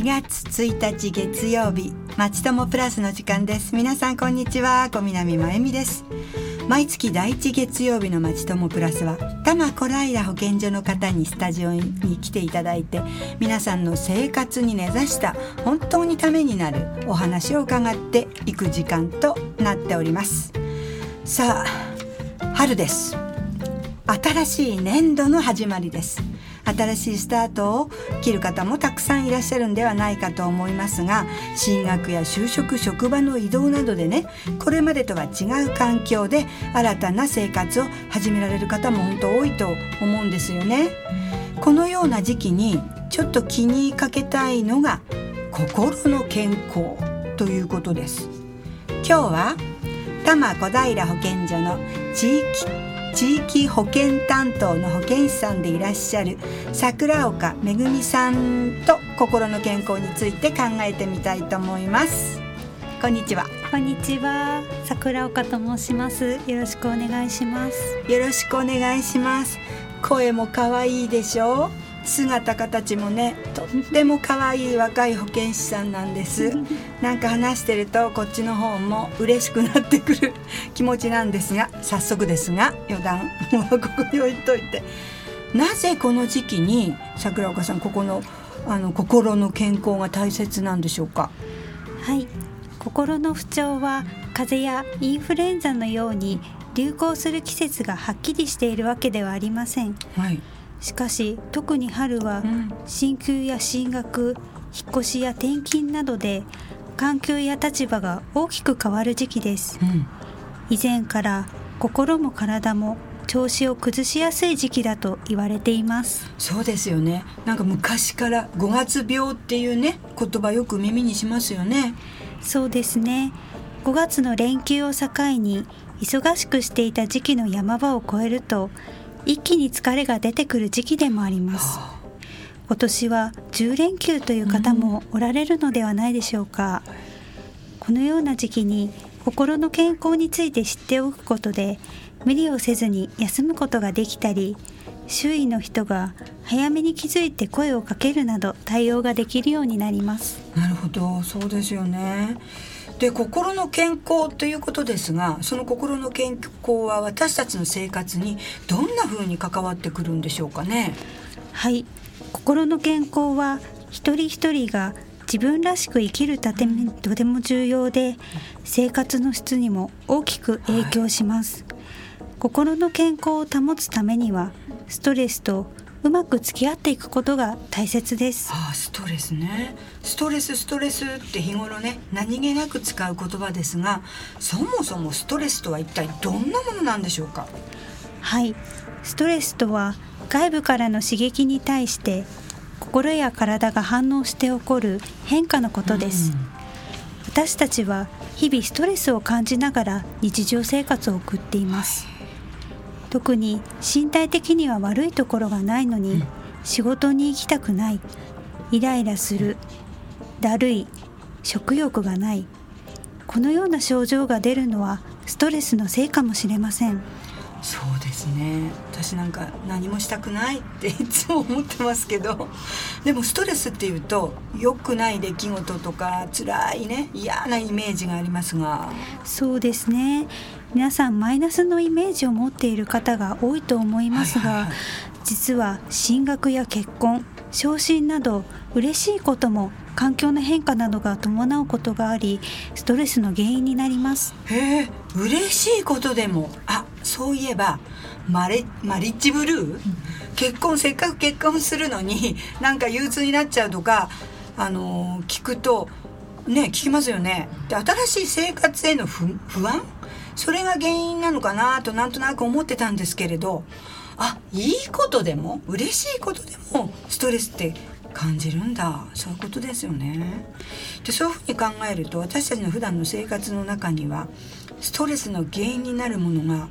4月1日月曜日まちともプラスの時間です。皆さんこんにちは小南真由美です。毎月第1月曜日のまちともプラスは多摩小平保健所の方にスタジオに来ていただいて皆さんの生活に根ざした本当にためになるお話を伺っていく時間となっております。さあ春です。新しい年度の始まりです。新しいスタートを切る方もたくさんいらっしゃるんではないかと思いますが進学や就職職場の移動などでねこれまでとは違う環境で新たな生活を始められる方も本当多いと思うんですよね。このような時期にちょっと気にかけたいのが心の健康ということです。今日は多摩小平保健所の地域地域保健担当の保健師さんでいらっしゃる桜岡めぐみさんと心の健康について考えてみたいと思います。こんにちは。こんにちは。桜岡と申します。よろしくお願いします。よろしくお願いします。声も可愛いでしょう姿形もねとっても可愛い若い保健師さんなんです。なんか話してるとこっちの方も嬉しくなってくる気持ちなんですが早速ですが余談。もうここに置いといて。なぜこの時期に桜岡さんここのあの心の健康が大切なんでしょうか？はい。心の不調は風邪やインフルエンザのように流行する季節がはっきりしているわけではありません、はいしかし特に春は進級や進学引っ越しや転勤などで環境や立場が大きく変わる時期です、うん、以前から心も体も調子を崩しやすい時期だと言われています。そうですよね。なんか昔から5月病っていうね言葉よく耳にしますよね。そうですね。5月の連休を境に忙しくしていた時期の山場を越えると一気に疲れが出てくる時期でもあります。今年は10連休という方もおられるのではないでしょうか。このような時期に心の健康について知っておくことで無理をせずに休むことができたり周囲の人が早めに気づいて声をかけるなど対応ができるようになりますなるほどそうですよねで心の健康ということですがその心の健康は私たちの生活にどんな風に関わってくるんでしょうかね？はい。心の健康は一人一人が自分らしく生きるためにとても重要で生活の質にも大きく影響します、はい、心の健康を保つためにはストレスとうまく付き合っていくことが大切です。ああストレスね。ストレスストレスって日頃ね何気なく使う言葉ですが、そもそもストレスとは一体どんなものなんでしょうか？はい、ストレスとは外部からの刺激に対して心や体が反応して起こる変化のことです。私たちは日々ストレスを感じながら日常生活を送っています。はい特に身体的には悪いところがないのに、仕事に行きたくないイライラするだるい食欲がないこのような症状が出るのはストレスのせいかもしれません。そうですね。私なんか何もしたくないっていつも思ってますけどでもストレスっていうと良くない出来事とか辛いね嫌なイメージがありますが。そうですね皆さんマイナスのイメージを持っている方が多いと思いますが、実は進学や結婚昇進など嬉しいことも環境の変化などが伴うことがありストレスの原因になります。へえ嬉しいことでもあそういえばマレマリッジブルー、うん、結婚せっかく結婚するのになんか憂鬱になっちゃうとかあの聞くとね聞きますよね。で新しい生活への不安？それが原因なのかなとなんとなく思ってたんですけれどあいいことでも嬉しいことでもストレスって感じるんだそういうことですよね。でそういうふうに考えると私たちの普段の生活の中にはストレスの原因になるものが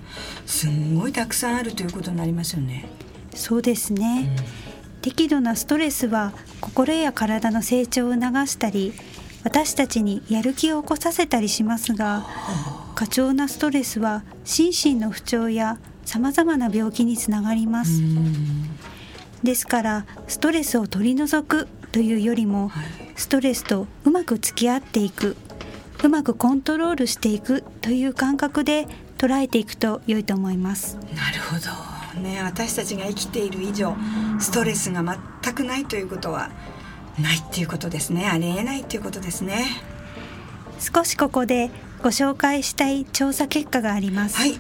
すんごいたくさんあるということになりますよね。そうですね、うん、適度なストレスは心や体の成長を促したり私たちにやる気を起こさせたりしますが過剰なストレスは心身の不調やさまざまな病気につながります。ですからストレスを取り除くというよりも、ストレスとうまく付き合っていくうまくコントロールしていくという感覚で捉えていくと良いと思います。なるほど。ね私たちが生きている以上ストレスが全くないということはないっていうことですね。ありえないっていうことですね。少しここでご紹介したい調査結果があります、はい。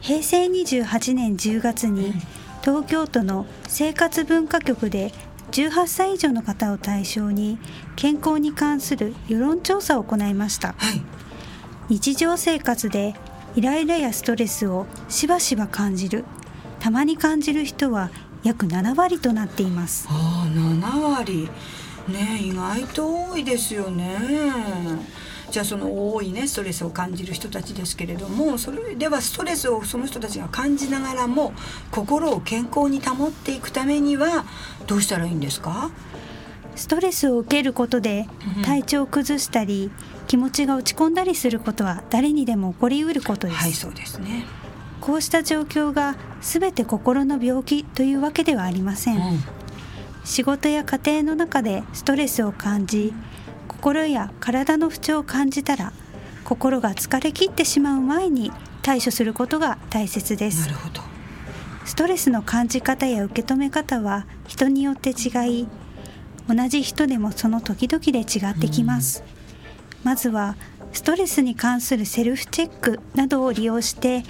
平成28年10月に東京都の生活文化局で18歳以上の方を対象に健康に関する世論調査を行いました。はい。日常生活でイライラやストレスをしばしば感じる。たまに感じる人は約7割となっています。ああ7割。ね意外と多いですよねじゃあその多いねストレスを感じる人たちですけれどもそれではストレスをその人たちが感じながらも心を健康に保っていくためにはどうしたらいいんですか？ストレスを受けることでうん。体調を崩したり気持ちが落ち込んだりすることは誰にでも起こりうることです、はいそうですね、こうした状況が全て心の病気というわけではありません、うん。仕事や家庭の中でストレスを感じ心や体の不調を感じたら心が疲れ切ってしまう前に対処することが大切です。なるほど。ストレスの感じ方や受け止め方は人によって違い同じ人でもその時々で違ってきます、まずはストレスに関するセルフチェックなどを利用して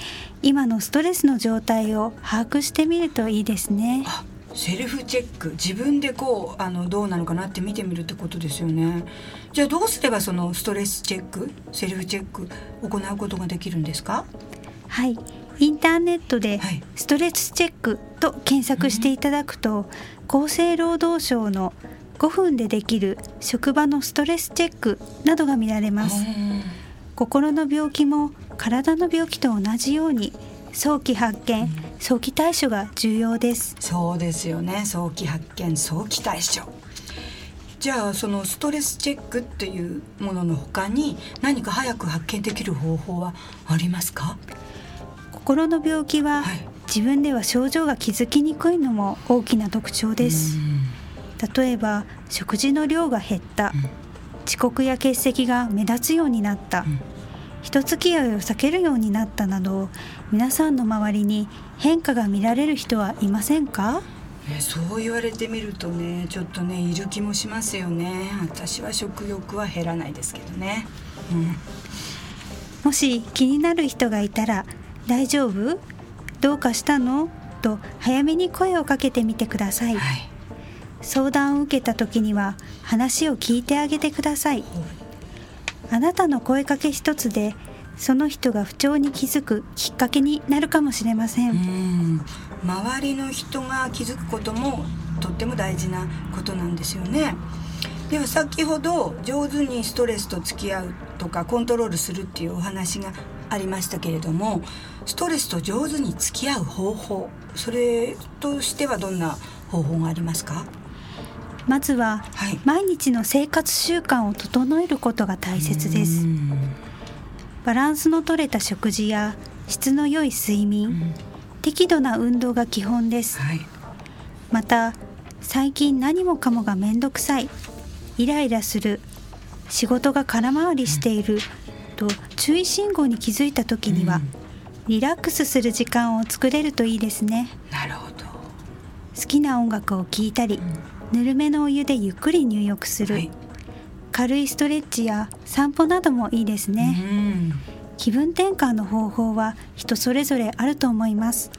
今のストレスの状態を把握してみるといいですね。あセルフチェック自分でこうあのどうなのかなって見てみるってことですよね。じゃあどうすればそのストレスチェックセルフチェック行うことができるんですか？はい。インターネットではい。ストレスチェックと検索していただくと、厚生労働省の5分でできる職場のストレスチェックなどが見られます。心の病気も体の病気と同じように早期発見、早期対処が重要です。そうですよね。早期発見早期対処。じゃあそのストレスチェックっていうものの他に何か早く発見できる方法はありますか？心の病気ははい。自分では症状が気づきにくいのも大きな特徴です。例えば食事の量が減った、遅刻や欠席が目立つようになった、ん人付き合いを避けるようになったなど皆さんの周りに変化が見られる人はいませんか？ね、そう言われてみるとねちょっとねいる気もしますよね。私は食欲は減らないですけどね。うん。もし気になる人がいたら「大丈夫？どうかしたの?」と早めに声をかけてみてください。はい。相談を受けた時には話を聞いてあげてくださいあなたの声かけ一つでその人が不調に気づくきっかけになるかもしれません、うん。周りの人が気づくこともとっても大事なことなんですよね。では先ほど上手にストレスと付き合うとかコントロールするっていうお話がありましたけれどもストレスと上手に付き合う方法それとしてはどんな方法がありますか？まずははい。毎日の生活習慣を整えることが大切です。うん。バランスの取れた食事や質の良い睡眠、うん。適度な運動が基本です。はい。また最近何もかもがめんどくさいイライラする仕事が空回りしていると注意信号に気づいた時には、うん。リラックスする時間を作れるといいですね。なるほど。好きな音楽を聴いたり、ぬるめのお湯でゆっくり入浴する、はい。軽いストレッチや散歩などもいいですね、うん。気分転換の方法は人それぞれあると思います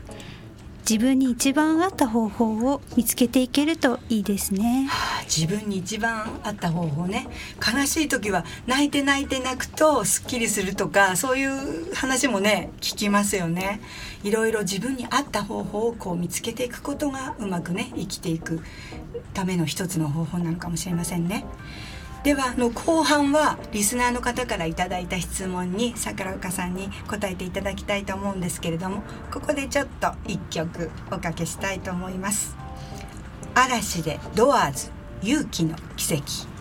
自分に一番合った方法を見つけていけるといいですね。はあ自分に一番合った方法ね。悲しい時は泣いて泣いて泣くとすっきりするとかそういう話もね聞きますよね。いろいろ自分に合った方法をこう見つけていくことがうまくね生きていくための一つの方法なのかもしれませんね。ではあの後半はリスナーの方から頂いた質問に桜岡さんに答えていただきたいと思うんですけれどもここでちょっと一曲おかけしたいと思います。嵐でドアーズ勇気の奇跡。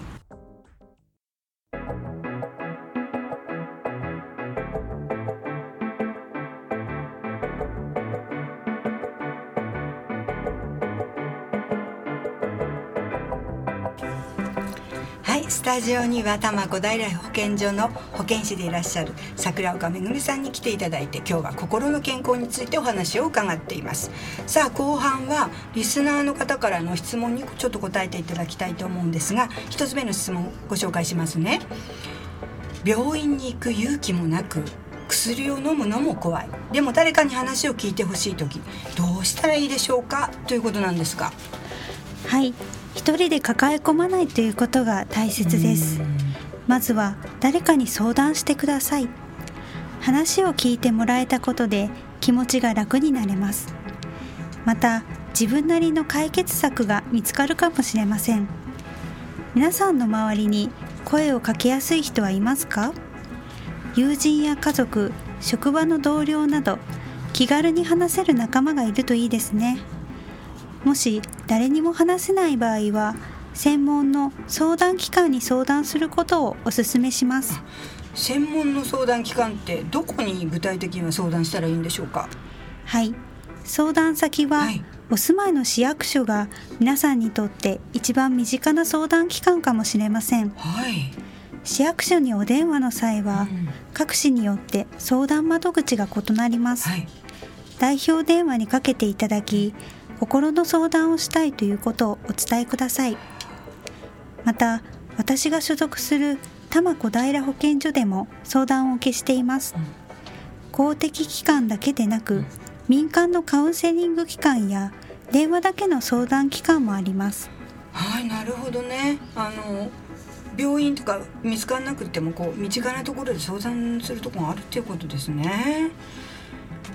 タジオには多摩小平保健所の保健師でいらっしゃる桜岡めぐみさんに来ていただいて今日は心の健康についてお話を伺っています。さあ後半はリスナーの方からの質問にちょっと答えていただきたいと思うんですが一つ目の質問ご紹介しますね。病院に行く勇気もなく薬を飲むのも怖い。でも誰かに話を聞いてほしい時どうしたらいいでしょうか？ということなんですが。はい。一人で抱え込まないということが大切です。まずは誰かに相談してください。話を聞いてもらえたことで気持ちが楽になれます。また自分なりの解決策が見つかるかもしれません。皆さんの周りに声をかけやすい人はいますか？友人や家族職場の同僚など気軽に話せる仲間がいるといいですね。もし誰にも話せない場合は専門の相談機関に相談することをお勧めします。専門の相談機関ってどこに具体的には相談したらいいんでしょうか？はい。相談先は、はい、お住まいの市役所が皆さんにとって一番身近な相談機関かもしれません、はい、市役所にお電話の際は、うん、各市によって相談窓口が異なります、はい、代表電話にかけていただき心の相談をしたいということをお伝えください。また私が所属する多摩小平保健所でも相談を受けしています、公的機関だけでなく民間のカウンセリング機関や電話だけの相談機関もあります。はいなるほどね。あの病院とか見つからなくてもこう身近なところで相談するところがあるっていうことですね。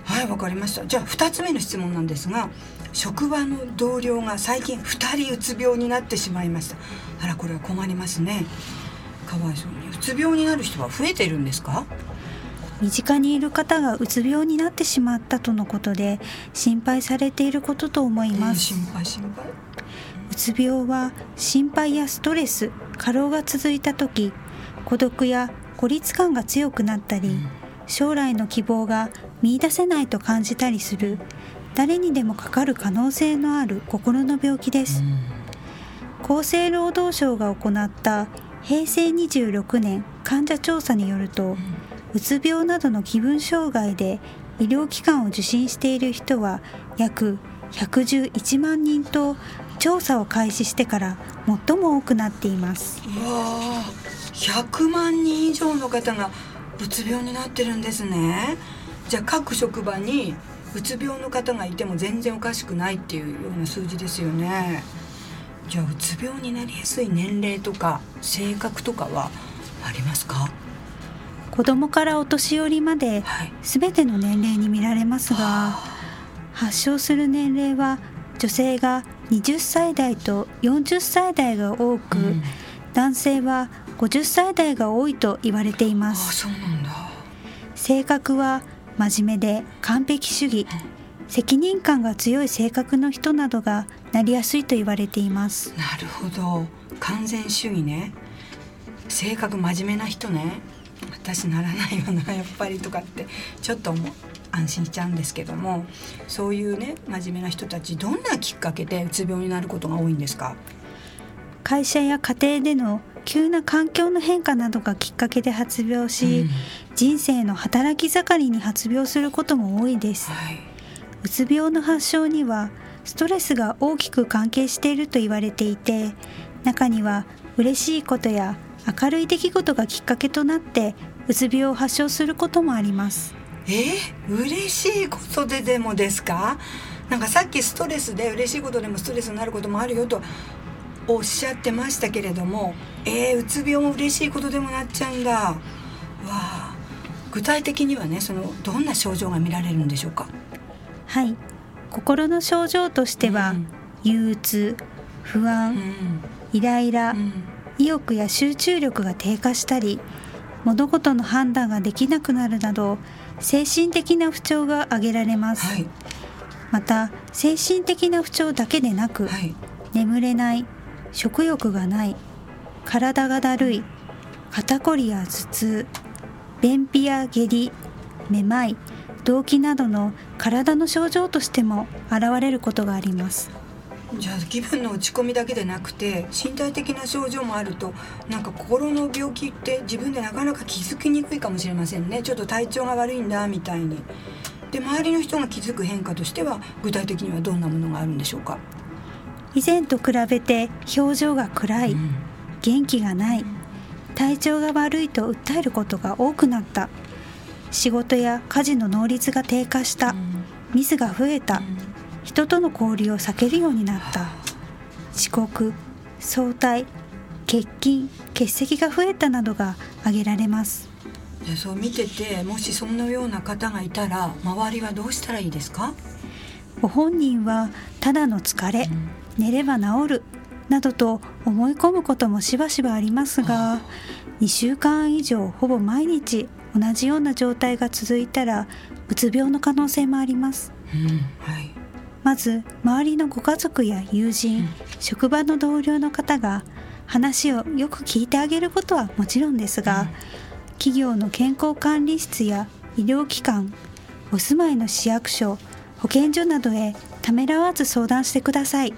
はいわかりました。じゃあ2つ目の質問なんですが職場の同僚が最近2人うつ病になってしまいました。あらこれは困りますね。かわいそうにうつ病になる人は増えてるんですか？身近にいる方がうつ病になってしまったとのことで心配されていることと思います、えー、心配心配？うつ病は心配やストレス過労が続いた時孤独や孤立感が強くなったり、将来の希望が見いだせないと感じたりする誰にでもかかる可能性のある心の病気です、厚生労働省が行った平成26年患者調査によると、うつ病などの気分障害で医療機関を受診している人は約111万人と調査を開始してから最も多くなっています。うわ100万人以上の方がうつ病になってるんですね。じゃあ各職場にうつ病の方がいても全然おかしくないっていうような数字ですよね。じゃあうつ病になりやすい年齢とか性格とかはありますか？子供からお年寄りまで全ての年齢に見られますが、はい、発症する年齢は女性が20歳代と40歳代が多く、うん、男性は50歳代が多いと言われています。性格は真面目で完璧主義責任感が強い性格の人などがなりやすいと言われています。なるほど。完全主義ね。性格真面目な人ね。私ならないよな やっぱりとかってちょっと思う。安心しちゃうんですけども。そういうね真面目な人たちどんなきっかけでうつ病になることが多いんですか？会社や家庭での急な環境の変化などがきっかけで発病し、うん、人生の働き盛りに発病することも多いです、はい、うつ病の発症にはストレスが大きく関係していると言われていて中には嬉しいことや明るい出来事がきっかけとなってうつ病を発症することもあります。え？ー、嬉しいことででもですか？なんかさっきストレスで嬉しいことでもストレスになることもあるよとおっしゃってましたけれどもえー、うつ病も嬉しいことでもなっちゃうんだ。わあ。具体的にはねそのどんな症状が見られるんでしょうか？はい。心の症状としては、うん、憂鬱不安、うん、イライラ、うん、意欲や集中力が低下したり物事の判断ができなくなるなど精神的な不調が挙げられます、はい、また精神的な不調だけでなく、はい、眠れない食欲がない体がだるい肩こりや頭痛便秘や下痢めまい動悸などの体の症状としても現れることがあります。じゃあ気分の落ち込みだけでなくて身体的な症状もあるとなんか心の病気って自分でなかなか気づきにくいかもしれませんね。ちょっと体調が悪いんだみたいに。で周りの人が気づく変化としては具体的にはどんなものがあるんでしょうか？以前と比べて表情が暗い、うん、元気がない体調が悪いと訴えることが多くなった。仕事や家事の能率が低下した、ミスが増えた、人との交流を避けるようになった。遅刻早退欠勤欠席が増えたなどが挙げられます。でそう見ててもしそのような方がいたら周りはどうしたらいいですか？ご本人はただの疲れ、うん、寝れば治るなどと思い込むこともしばしばありますが2週間以上ほぼ毎日同じような状態が続いたらうつ病の可能性もあります、うん。はい、まず周りのご家族や友人、うん、職場の同僚の方が話をよく聞いてあげることはもちろんですが、うん、企業の健康管理室や医療機関お住まいの市役所保健所などへためらわず相談してください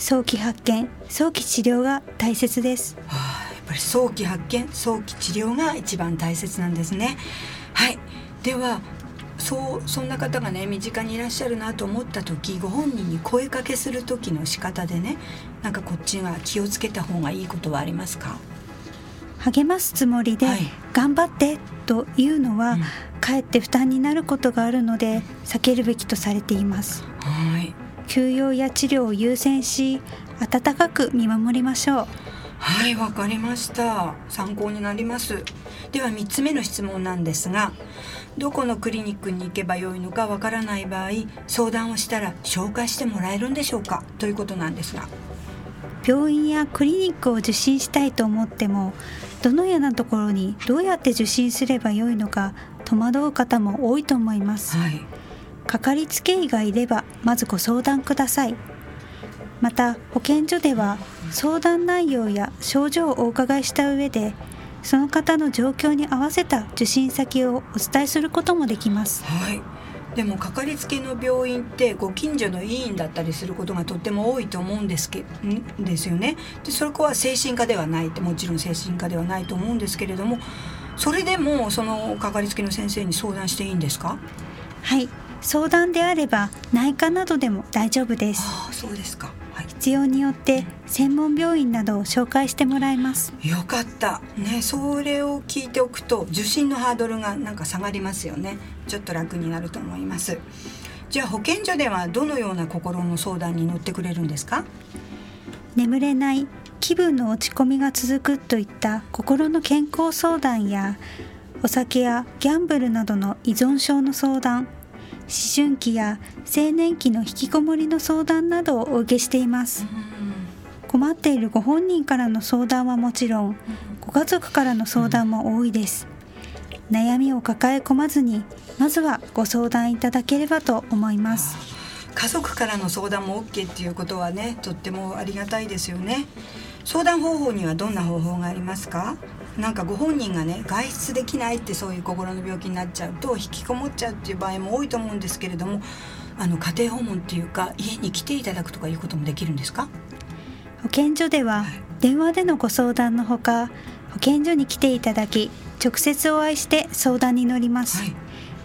早期発見早期治療が大切です、はあ、やっぱり早期発見早期治療が一番大切なんですね。はい。ではそうそんな方がね身近にいらっしゃるなと思った時ご本人に声かけする時の仕方でねなんかこっちが気をつけた方がいいことはありますか？励ますつもりで、はい、頑張ってというのは、うん、かえって負担になることがあるので避けるべきとされています。はい休養や治療を優先し温かく見守りましょう。はいわかりました。参考になります。では3つ目の質問なんですがどこのクリニックに行けばよいのかわからない場合相談をしたら紹介してもらえるんでしょうか？ということなんですが。病院やクリニックを受診したいと思ってもどのようなところにどうやって受診すればよいのか戸惑う方も多いと思います、はい、かかりつけ医がいればまずご相談ください。また保健所では相談内容や症状をお伺いした上でその方の状況に合わせた受診先をお伝えすることもできます。はい。でもかかりつけの病院ってご近所の医院だったりすることがとっても多いと思うんですけん？ですよね。でそこは精神科ではないってもちろん精神科ではないと思うんですけれどもそれでもそのかかりつけの先生に相談していいんですか？はい相談であれば内科などでも大丈夫です。あそうですか。必要によって専門病院などを紹介してもらいます。よかった。ねそれを聞いておくと受診のハードルがなんか下がりますよね。ちょっと楽になると思います。じゃあ保健所ではどのような心の相談に乗ってくれるんですか？眠れない気分の落ち込みが続くといった心の健康相談やお酒やギャンブルなどの依存症の相談思春期や青年期の引きこもりの相談などをお受けしています。困っているご本人からの相談はもちろん。ご家族からの相談も多いです。悩みを抱え込まずにまずはご相談いただければと思います家族からの相談も OK っていうことはねとってもありがたいですよね。相談方法にはどんな方法がありますか？なんかご本人がね外出できないってそういう心の病気になっちゃうと引きこもっちゃうっていう場合も多いと思うんですけれどもあの家庭訪問っていうか家に来ていただくとかいうこともできるんですか？保健所では電話でのご相談のほか保健所に来ていただき直接お会いして相談に乗ります、はい、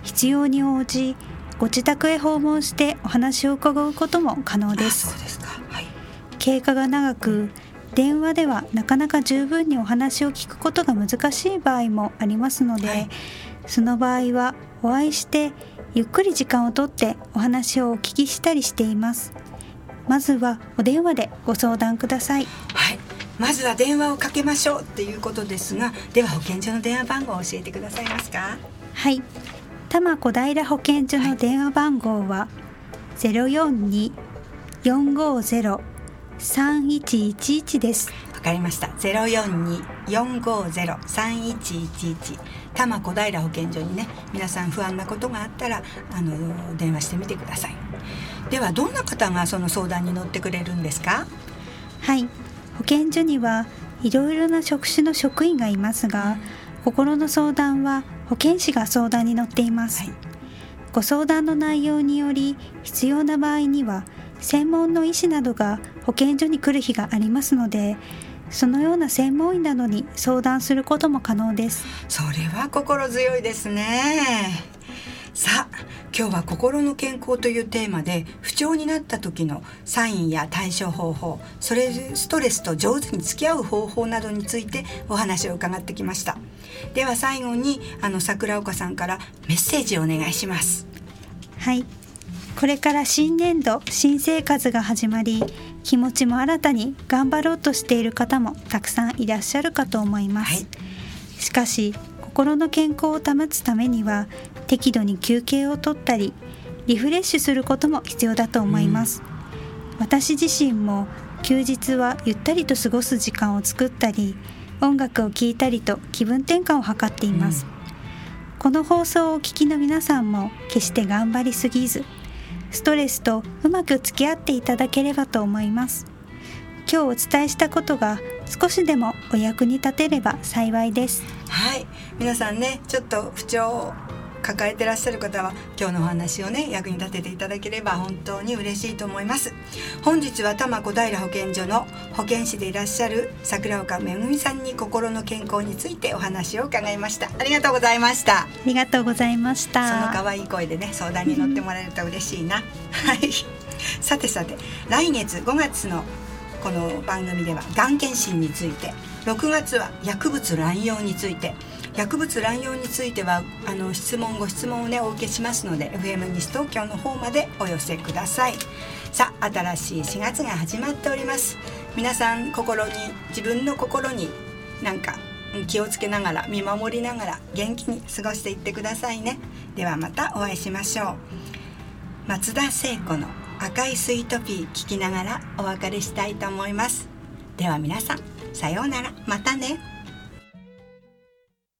必要に応じご自宅へ訪問してお話を伺うことも可能です。そうですか、はい、経過が長く電話ではなかなか十分にお話を聞くことが難しい場合もありますので、はい、その場合はお会いしてゆっくり時間をとってお話をお聞きしたりしています。まずはお電話でご相談ください。はい。まずは電話をかけましょうっていうことですがでは保健所の電話番号を教えてくださいますか？はい多摩小平保健所の電話番号は042-450三一一一です。わかりました。ゼロ四二四五ゼロ三一一一。多摩小平保健所にね皆さん不安なことがあったらあの電話してみてください。ではどんな方がその相談に乗ってくれるんですか？はい。保健所にはいろいろな職種の職員がいますが、心の相談は保健師が相談に乗っています、はい、ご相談の内容により必要な場合には専門の医師などが保健所に来る日がありますのでそのような専門医などに相談することも可能です。それは心強いですねさあ今日は心の健康というテーマで不調になった時のサインや対処方法それストレスと上手に付き合う方法などについてお話を伺ってきました。では最後にあの桜岡さんからメッセージをお願いします。はい。これから新年度新生活が始まり気持ちも新たに頑張ろうとしている方もたくさんいらっしゃるかと思います、はい、しかし心の健康を保つためには適度に休憩をとったりリフレッシュすることも必要だと思います、うん、私自身も休日はゆったりと過ごす時間を作ったり音楽を聴いたりと気分転換を図っています、うん、この放送をお聞きの皆さんも決して頑張りすぎずストレスとうまく付き合っていただければと思います。今日お伝えしたことが少しでもお役に立てれば幸いです。はい。皆さんねちょっと不調抱えてらっしゃる方は今日のお話をね役に立てていただければ本当に嬉しいと思います。本日は多摩小平保健所の保健師でいらっしゃる桜岡めぐみさんに心の健康についてお話を伺いました。ありがとうございました。ありがとうございました。その可愛い声でね相談に乗ってもらえると嬉しいな。はい。さてさて来月5月のこの番組ではがん検診について6月は薬物乱用について薬物乱用についてはあの質問ご質問をねお受けしますので FM 西東京の方までお寄せください。さあ新しい4月が始まっております。皆さん心に自分の心になんか気をつけながら見守りながら元気に過ごしていってくださいね。ではまたお会いしましょう。松田聖子の赤いスイートピー聞きながらお別れしたいと思います。では皆さんさようなら。またね。